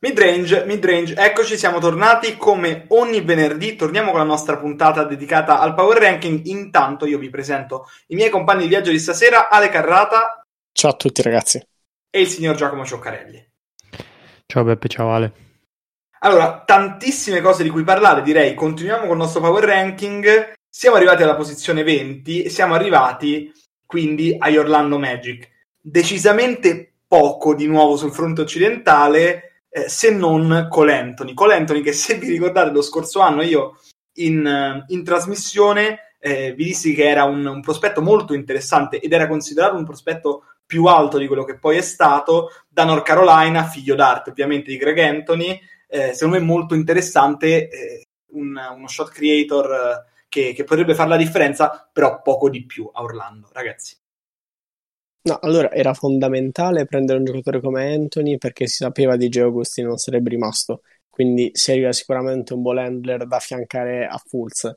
Midrange, midrange, eccoci, siamo tornati come ogni venerdì, torniamo con la nostra puntata dedicata al power ranking. Intanto io vi presento i miei compagni di viaggio di stasera, Ale Carrata. Ciao a tutti ragazzi. E il signor Giacomo Cioccarelli. Ciao Beppe, ciao Ale. Allora, tantissime cose di cui parlare, direi. Continuiamo con il nostro power ranking. Siamo arrivati alla posizione 20 e siamo arrivati quindi agli Orlando Magic. Decisamente poco di nuovo sul fronte occidentale eh, se non Cole Anthony. Cole Anthony che se vi ricordate lo scorso anno io in, in trasmissione eh, vi dissi che era un, un, prospetto molto interessante ed era considerato un prospetto più alto di quello che poi è stato da North Carolina, figlio d'arte ovviamente di Greg Anthony, eh, secondo me molto interessante, eh, un, uno shot creator eh, che, che potrebbe fare la differenza, però poco di più a Orlando, ragazzi. No, allora era fondamentale prendere un giocatore come Anthony perché si sapeva di Gio Agostino non sarebbe rimasto, quindi serviva sicuramente un ball handler da affiancare a Fulz.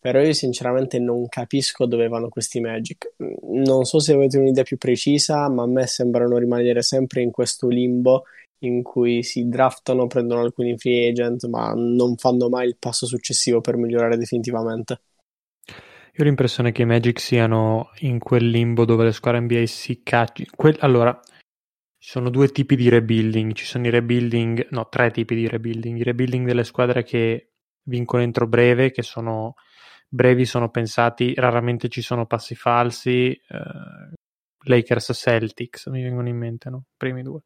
Però io sinceramente non capisco dove vanno questi Magic. Non so se avete un'idea più precisa, ma a me sembrano rimanere sempre in questo limbo in cui si draftano, prendono alcuni free agent, ma non fanno mai il passo successivo per migliorare definitivamente. Io ho l'impressione che i Magic siano in quel limbo dove le squadre NBA si cacciano. Que- allora, ci sono due tipi di rebuilding. Ci sono i rebuilding, no, tre tipi di rebuilding. I rebuilding delle squadre che vincono entro breve, che sono brevi, sono pensati, raramente ci sono passi falsi. Eh, Lakers Celtics mi vengono in mente, no? Primi due.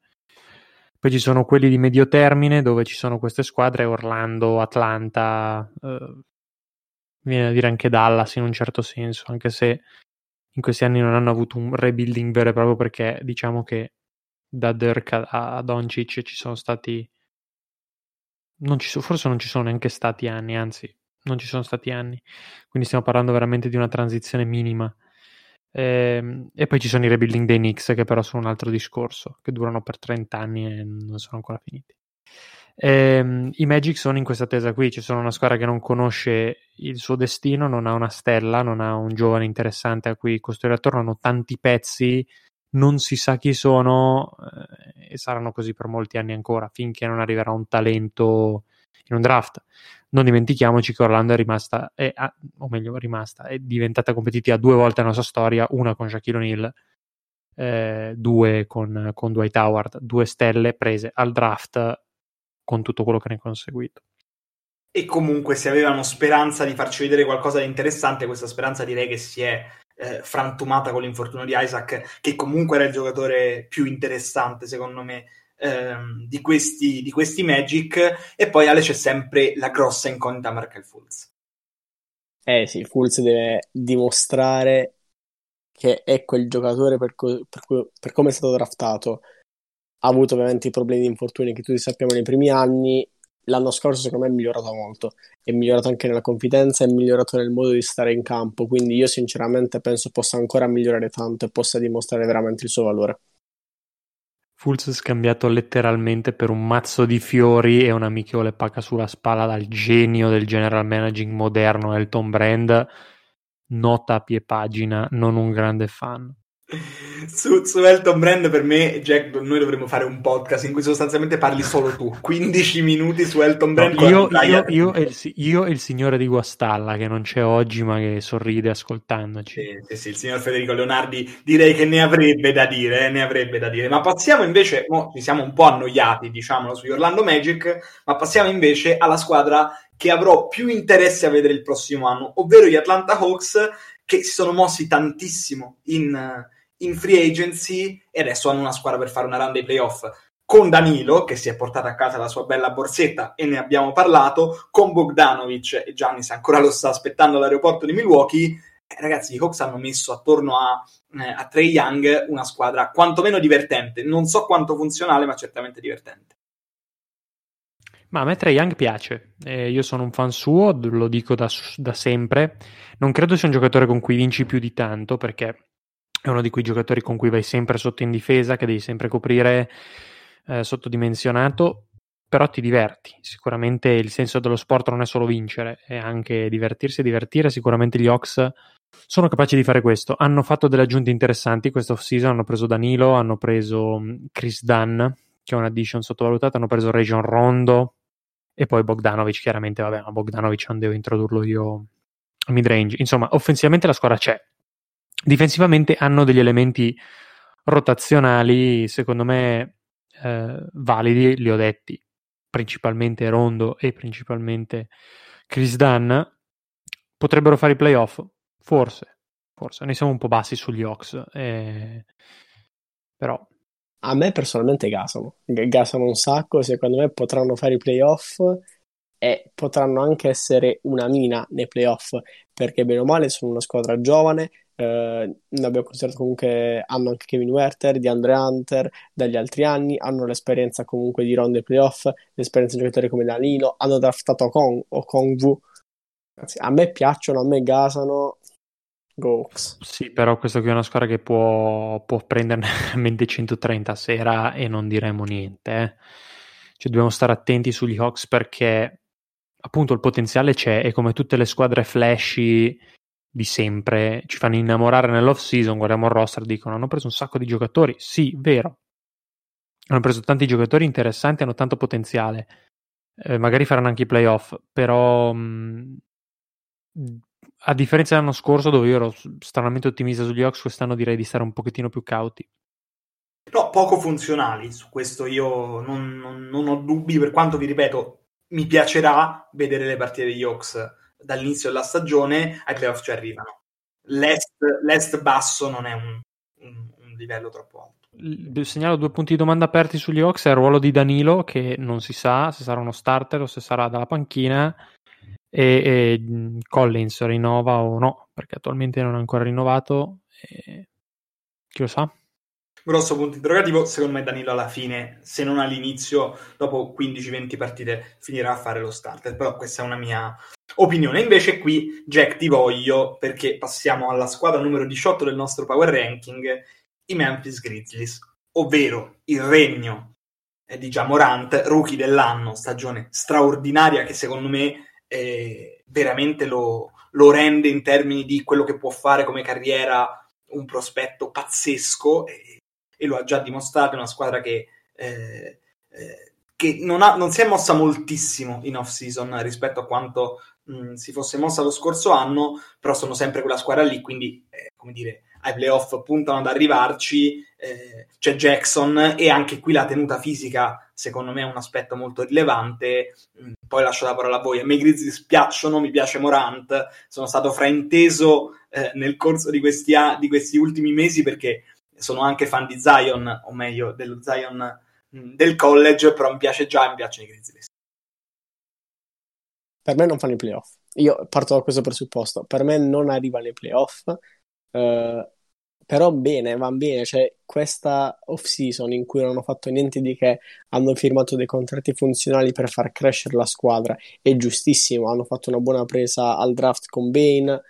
Poi ci sono quelli di medio termine dove ci sono queste squadre, Orlando, Atlanta, eh, viene da dire anche Dallas in un certo senso, anche se in questi anni non hanno avuto un rebuilding vero e proprio perché diciamo che da Dirk a, a Doncic ci sono stati non ci so, forse non ci sono neanche stati anni, anzi non ci sono stati anni, quindi stiamo parlando veramente di una transizione minima. E, ehm, e poi ci sono i rebuilding dei Knicks che però sono un altro discorso, che durano per 30 anni e non sono ancora finiti. Ehm, I Magic sono in questa attesa qui, ci sono una squadra che non conosce il suo destino, non ha una stella, non ha un giovane interessante a cui costruire attorno, hanno tanti pezzi, non si sa chi sono eh, e saranno così per molti anni ancora, finché non arriverà un talento in un draft. Non dimentichiamoci che Orlando è rimasta, è, o meglio, è rimasta, è diventata competitiva due volte nella sua storia, una con Shaquille O'Neal, eh, due con, con Dwight Howard, due stelle prese al draft con tutto quello che ne è conseguito. E comunque se avevano speranza di farci vedere qualcosa di interessante, questa speranza direi che si è eh, frantumata con l'infortunio di Isaac, che comunque era il giocatore più interessante secondo me ehm, di, questi, di, questi, Magic. E poi Ale c'è sempre la grossa incognita Markel Fulz. Eh sì, Fulz deve dimostrare che è quel giocatore per, co- per, co- per come è stato draftato ha avuto ovviamente i problemi di infortuni che tutti sappiamo nei primi anni. L'anno scorso, secondo me, è migliorato molto. È migliorato anche nella confidenza, è migliorato nel modo di stare in campo. Quindi, io sinceramente penso possa ancora migliorare tanto e possa dimostrare veramente il suo valore. Fulz scambiato letteralmente per un mazzo di fiori e una amichevole pacca sulla spalla dal genio del general managing moderno Elton Brand. Nota a pie pagina, non un grande fan su, su, Elton Brand per me, Jack, noi dovremmo fare un podcast in cui sostanzialmente parli solo tu. 15 minuti su Elton Brand. No, io, io, io, e il, io, e il, signore di Guastalla che non c'è oggi ma che sorride ascoltandoci. Sì, sì, sì, il signor Federico Leonardi direi che ne avrebbe da dire, eh, ne avrebbe da dire. Ma passiamo invece, oh, ci siamo un po' annoiati, diciamolo, sugli Orlando Magic, ma passiamo invece alla squadra che avrò più interesse a vedere il prossimo anno, ovvero gli Atlanta Hawks che si sono mossi tantissimo in in free agency e adesso hanno una squadra per fare una run dei playoff con Danilo che si è portato a casa la sua bella borsetta e ne abbiamo parlato con Bogdanovic e Giannis ancora lo sta aspettando all'aeroporto di Milwaukee. Eh, ragazzi i Hawks hanno messo attorno a, eh, a Trey Young una squadra quantomeno divertente. Non so quanto funzionale ma certamente divertente. Ma a me Trey Young piace, eh, io sono un fan suo, lo dico da, da sempre, non credo sia un giocatore con cui vinci più di tanto perché è uno di quei giocatori con cui vai sempre sotto in difesa, che devi sempre coprire eh, sottodimensionato, però ti diverti. Sicuramente il senso dello sport non è solo vincere, è anche divertirsi e divertire. Sicuramente gli Hawks sono capaci di fare questo. Hanno fatto delle aggiunte interessanti questa off-season, hanno preso Danilo, hanno preso mm, Chris Dunn, che è una addition sottovalutata, hanno preso Region Rondo e poi Bogdanovic, chiaramente, vabbè, ma Bogdanovic non devo introdurlo io a mid-range. Insomma, offensivamente la squadra c'è. Difensivamente hanno degli elementi rotazionali, secondo me, eh, validi, li ho detti, principalmente Rondo e principalmente Chris Dunn. Potrebbero fare i playoff? Forse, forse. Noi siamo un po' bassi sugli Hawks, eh, però a me personalmente gasano, gasano un sacco, secondo me potranno fare i playoff e potranno anche essere una mina nei playoff, perché bene o male sono una squadra giovane, eh, abbiamo considerato comunque hanno anche Kevin Werther, di Andre Hunter dagli altri anni, hanno l'esperienza comunque di ronde playoff, l'esperienza di giocatori come Danilo, hanno draftato Kong o Kongwu. A me piacciono, a me gasano, Gox. Sì, però questa qui è una squadra che può, può prenderne veramente 130 a sera e non diremo niente. Eh. Cioè, dobbiamo stare attenti sugli Hawks perché appunto il potenziale c'è e come tutte le squadre flashy di sempre ci fanno innamorare nell'off season, guardiamo il roster, dicono hanno preso un sacco di giocatori. Sì, vero. Hanno preso tanti giocatori interessanti, hanno tanto potenziale. Eh, magari faranno anche i playoff, però mh, a differenza dell'anno scorso, dove io ero stranamente ottimista sugli Hawks, quest'anno direi di stare un pochettino più cauti. No, poco funzionali, su questo io non, non, non ho dubbi, per quanto vi ripeto, mi piacerà vedere le partite degli Hawks dall'inizio della stagione, ai playoff ci arrivano. L'est, l'est basso non è un, un, un livello troppo alto. Segnalo due punti di domanda aperti sugli Hawks, è il ruolo di Danilo, che non si sa se sarà uno starter o se sarà dalla panchina, e, e Collins rinnova o no, perché attualmente non ha ancora rinnovato. E... Chi lo sa? Grosso punto interrogativo, secondo me Danilo alla fine, se non all'inizio, dopo 15-20 partite finirà a fare lo starter, però questa è una mia opinione. Invece qui, Jack, ti voglio, perché passiamo alla squadra numero 18 del nostro Power Ranking, i Memphis Grizzlies, ovvero il regno di Jamorant, rookie dell'anno, stagione straordinaria che secondo me eh, veramente lo, lo, rende in termini di quello che può fare come carriera un prospetto pazzesco e, e lo ha già dimostrato, è una squadra che, eh, eh, che non, ha, non, si è mossa moltissimo in off-season rispetto a quanto mh, si fosse mossa lo scorso anno, però sono sempre quella squadra lì, quindi eh, come dire, ai playoff puntano ad arrivarci, eh, c'è Jackson e anche qui la tenuta fisica secondo me è un aspetto molto rilevante, mm, poi lascio la parola a voi, a me i Grizzlies piacciono, mi piace Morant, sono stato frainteso eh, nel corso di questi, a- di questi ultimi mesi perché sono anche fan di Zion, o meglio dello Zion mm, del college, però mi piace già mi piacciono i Grizzlies. Per me non fanno i playoff. Io parto da questo presupposto. Per me non arrivano i playoff. Uh, però bene, va bene, cioè questa off-season in cui non hanno fatto niente di che, hanno firmato dei contratti funzionali per far crescere la squadra, è giustissimo, hanno fatto una buona presa al draft con Bane,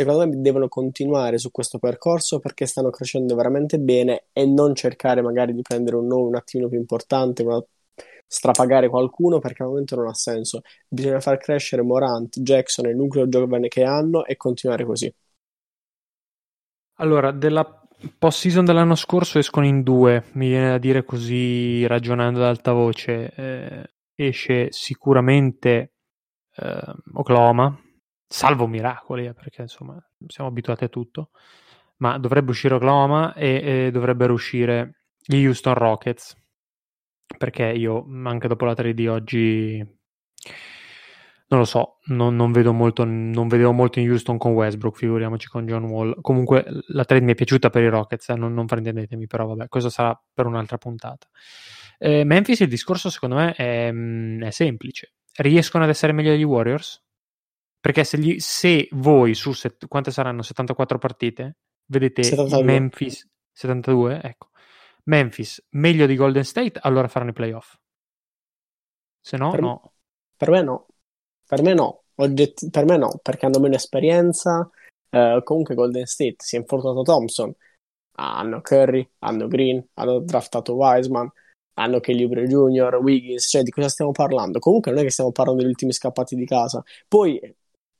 secondo me devono continuare su questo percorso perché stanno crescendo veramente bene e non cercare magari di prendere un nome un attimino più importante, una... strapagare qualcuno perché al momento non ha senso, bisogna far crescere Morant, Jackson e il nucleo giovane che hanno e continuare così. Allora, della post-season dell'anno scorso escono in due, mi viene da dire così ragionando ad alta voce. Eh, esce sicuramente eh, Oklahoma, salvo miracoli, eh, perché insomma siamo abituati a tutto, ma dovrebbe uscire Oklahoma e, e dovrebbero uscire gli Houston Rockets, perché io anche dopo la trade di oggi non lo so, non, non, vedo molto, non vedevo molto in Houston con Westbrook, figuriamoci con John Wall. Comunque la trade mi è piaciuta per i Rockets, eh, non, non fraintendetemi, però vabbè, questo sarà per un'altra puntata. Eh, Memphis il discorso secondo me è, mm, è, semplice. Riescono ad essere meglio degli Warriors? Perché se, gli, se voi su set, quante saranno 74 partite, vedete 72. Memphis 72, ecco. Memphis meglio di Golden State, allora faranno i playoff. Se no, per no. Per me no. Per me no, Oggetti- per me no, perché hanno meno esperienza. Eh, comunque Golden State si è infortunato Thompson, hanno Curry, hanno Green, hanno draftato Wiseman, hanno Kelly Oubre Jr., Wiggins, cioè di cosa stiamo parlando? Comunque non è che stiamo parlando degli ultimi scappati di casa. Poi,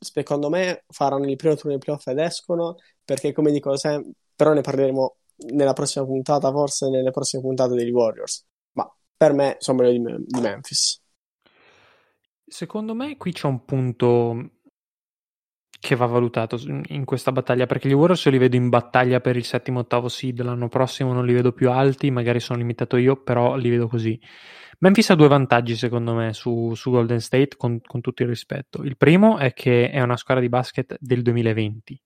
secondo me, faranno il primo turno di playoff ed escono, perché come dico sempre, però ne parleremo nella prossima puntata, forse nelle prossime puntate degli Warriors. Ma per me sono meglio di, di Memphis. Secondo me qui c'è un punto che va valutato in questa battaglia perché gli Warriors io li vedo in battaglia per il settimo ottavo seed l'anno prossimo non li vedo più alti magari sono limitato io però li vedo così. Memphis ha due vantaggi secondo me su, su Golden State con, con, tutto il rispetto. Il primo è che è una squadra di basket del 2020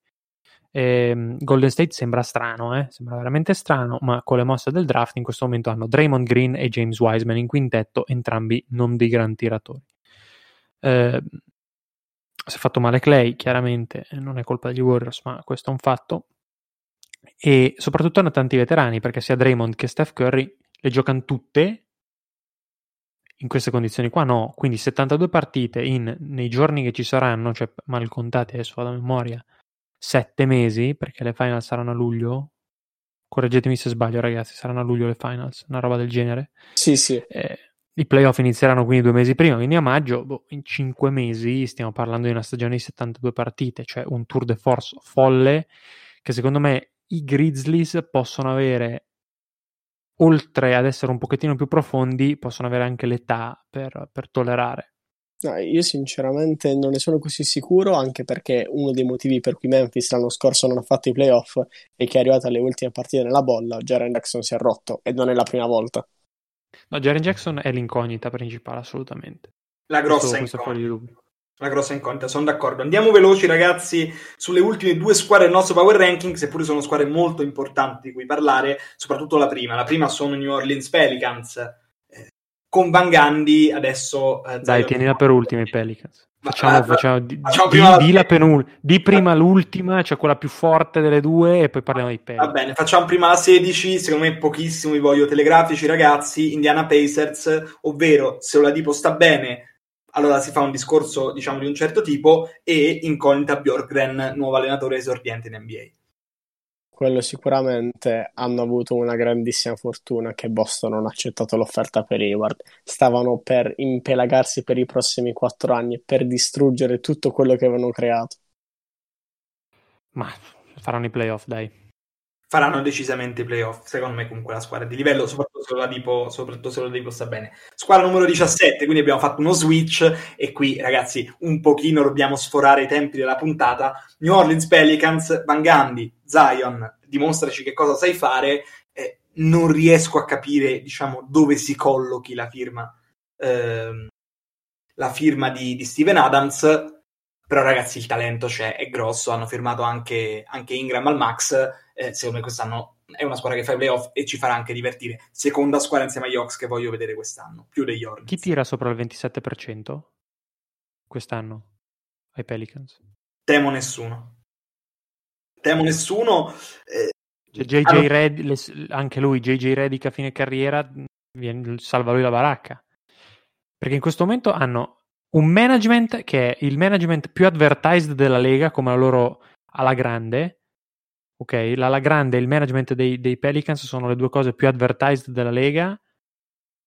eh, Golden State sembra strano eh? sembra veramente strano ma con le mosse del draft in questo momento hanno Draymond Green e James Wiseman in quintetto entrambi non dei gran tiratori. Eh, si è fatto male Clay, chiaramente non è colpa degli Warriors, ma questo è un fatto. E soprattutto hanno tanti veterani, perché sia Draymond che Steph Curry le giocano tutte in queste condizioni qua no, quindi 72 partite in, nei giorni che ci saranno, cioè mal contate adesso vado a memoria, 7 mesi, perché le finals saranno a luglio, correggetemi se sbaglio ragazzi, saranno a luglio le finals, una roba del genere. Sì, sì. Eh, i playoff inizieranno quindi due mesi prima, quindi a maggio, boh, in cinque mesi stiamo parlando di una stagione di 72 partite, cioè un tour de force folle che secondo me i Grizzlies possono avere, oltre ad essere un pochettino più profondi, possono avere anche l'età per, per tollerare. Io sinceramente non ne sono così sicuro, anche perché uno dei motivi per cui Memphis l'anno scorso non ha fatto i playoff è che è arrivato alle ultime partite nella bolla, Jaren Jackson si è rotto e non è la prima volta. No, Jaren Jackson è l'incognita principale, assolutamente. La grossa questo, incognita. La grossa incognita, sono d'accordo. Andiamo veloci, ragazzi, sulle ultime due squadre del nostro Power Ranking, seppure sono squadre molto importanti di cui parlare, soprattutto la prima. La prima sono New Orleans Pelicans. Con Van Gandhi, adesso... Eh, Dai, tienila per ultimi i Pelicans. Facciamo, la, facciamo, di, facciamo di, prima, di, la penul- di prima l'ultima, cioè quella più forte delle due, e poi parliamo di Pelicans. Va bene, facciamo prima la 16. Secondo me, pochissimo vi voglio telegrafici, ragazzi. Indiana Pacers, ovvero se Oladipo sta bene, allora si fa un discorso, diciamo, di un certo tipo, e incognita Bjorkgren, nuovo allenatore esordiente in NBA quello sicuramente hanno avuto una grandissima fortuna che Boston non ha accettato l'offerta per Hayward. Stavano per impelagarsi per i prossimi quattro anni, per distruggere tutto quello che avevano creato. Ma faranno i playoff, dai. Faranno decisamente i playoff, secondo me comunque la squadra di livello, soprattutto se la Dipo, soprattutto se la Dipo sta bene. Squadra numero 17, quindi abbiamo fatto uno switch e qui ragazzi un pochino dobbiamo sforare i tempi della puntata. New Orleans Pelicans, Van Gandhi, Zion, dimostraci che cosa sai fare, eh, non riesco a capire, diciamo, dove si collochi la firma, eh, la firma di, di, Steven Adams, però ragazzi il talento c'è, è grosso, hanno firmato anche, anche Ingram al max, eh, secondo me quest'anno è una squadra che fa i playoff e ci farà anche divertire. Seconda squadra insieme agli Hawks che voglio vedere quest'anno, più degli Hornets. Chi tira sopra il 27% quest'anno ai Pelicans? Temo nessuno temo nessuno. Eh, cioè, JJ hanno... Red, le, anche lui, JJ Redick a fine carriera, viene, salva lui la baracca. Perché in questo momento hanno un management che è il management più advertised della Lega, come la loro alla grande. Ok, l'ala grande e il management dei, dei Pelicans sono le due cose più advertised della Lega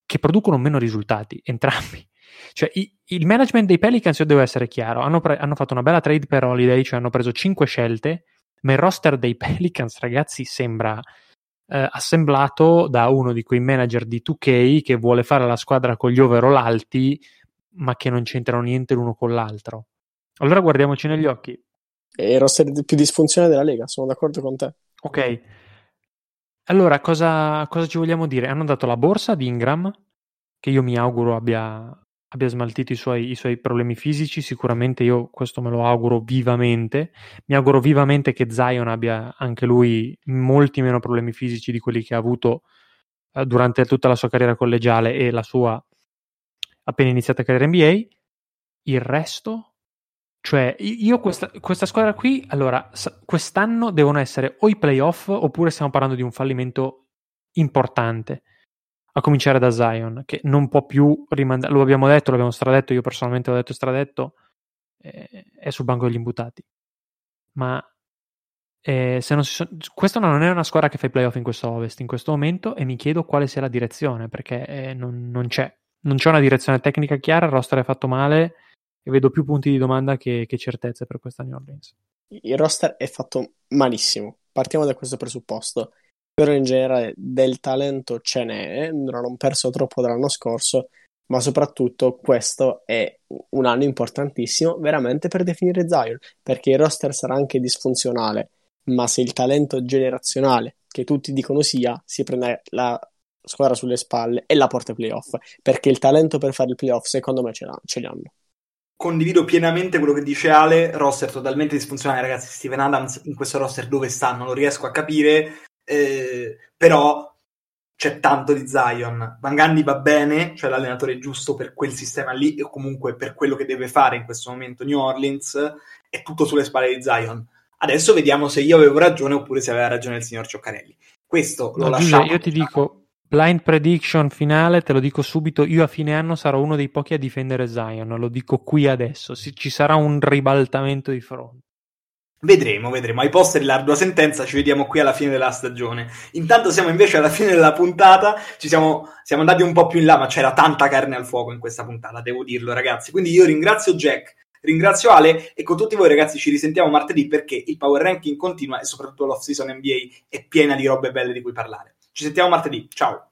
che producono meno risultati, entrambi. Cioè, i, il management dei Pelicans, io devo essere chiaro, hanno, pre- hanno, fatto una bella trade per Holiday, cioè hanno preso 5 scelte ma il roster dei Pelicans, ragazzi, sembra eh, assemblato da uno di quei manager di 2K che vuole fare la squadra con gli overall alti, ma che non c'entrano niente l'uno con l'altro. Allora guardiamoci negli occhi. È il roster più disfunzionale della Lega, sono d'accordo con te. Ok. Allora, cosa, cosa ci vogliamo dire? Hanno dato la borsa di Ingram, che io mi auguro abbia abbia smaltito i suoi, i suoi, problemi fisici, sicuramente io questo me lo auguro vivamente. Mi auguro vivamente che Zion abbia anche lui molti meno problemi fisici di quelli che ha avuto eh, durante tutta la sua carriera collegiale e la sua appena iniziata carriera NBA. Il resto, cioè io questa, questa squadra qui, allora, quest'anno devono essere o i playoff oppure stiamo parlando di un fallimento importante a cominciare da Zion, che non può più rimandare, lo abbiamo detto, l'abbiamo stradetto, io personalmente l'ho detto stradetto, eh, è sul banco degli imputati. Ma eh, se non si so- questa non è una squadra che fa i playoff in questo Ovest in questo momento e mi chiedo quale sia la direzione, perché eh, non, non, c'è. Non c'è una direzione tecnica chiara, il roster è fatto male e vedo più punti di domanda che, che certezze per questa New Orleans. Il roster è fatto malissimo, partiamo da questo presupposto però in generale del talento ce n'è, non hanno perso troppo dall'anno scorso, ma soprattutto questo è un anno importantissimo veramente per definire Zion, perché il roster sarà anche disfunzionale, ma se il talento generazionale che tutti dicono sia, si prende la squadra sulle spalle e la porta ai playoff, perché il talento per fare il playoff secondo me ce, ce li hanno. Condivido pienamente quello che dice Ale, roster totalmente disfunzionale, ragazzi, Steven Adams in questo roster dove sta non lo riesco a capire, eh, però c'è tanto di Zion. Van Gundy va bene, cioè l'allenatore giusto per quel sistema lì e comunque per quello che deve fare in questo momento New Orleans, è tutto sulle spalle di Zion. Adesso vediamo se io avevo ragione oppure se aveva ragione il signor Cioccarelli. Questo lo no, lasciamo. Io ti dico, blind prediction finale, te lo dico subito, io a fine anno sarò uno dei pochi a difendere Zion, lo dico qui adesso, ci sarà un ribaltamento di fronte. Vedremo, vedremo. Ai posteri l'ardua sentenza, ci vediamo qui alla fine della stagione. Intanto siamo invece alla fine della puntata, ci siamo, siamo andati un po' più in là, ma c'era tanta carne al fuoco in questa puntata, devo dirlo ragazzi. Quindi io ringrazio Jack, ringrazio Ale e con tutti voi ragazzi ci risentiamo martedì perché il Power Ranking continua e soprattutto l'off season NBA è piena di robe belle di cui parlare. Ci sentiamo martedì, ciao!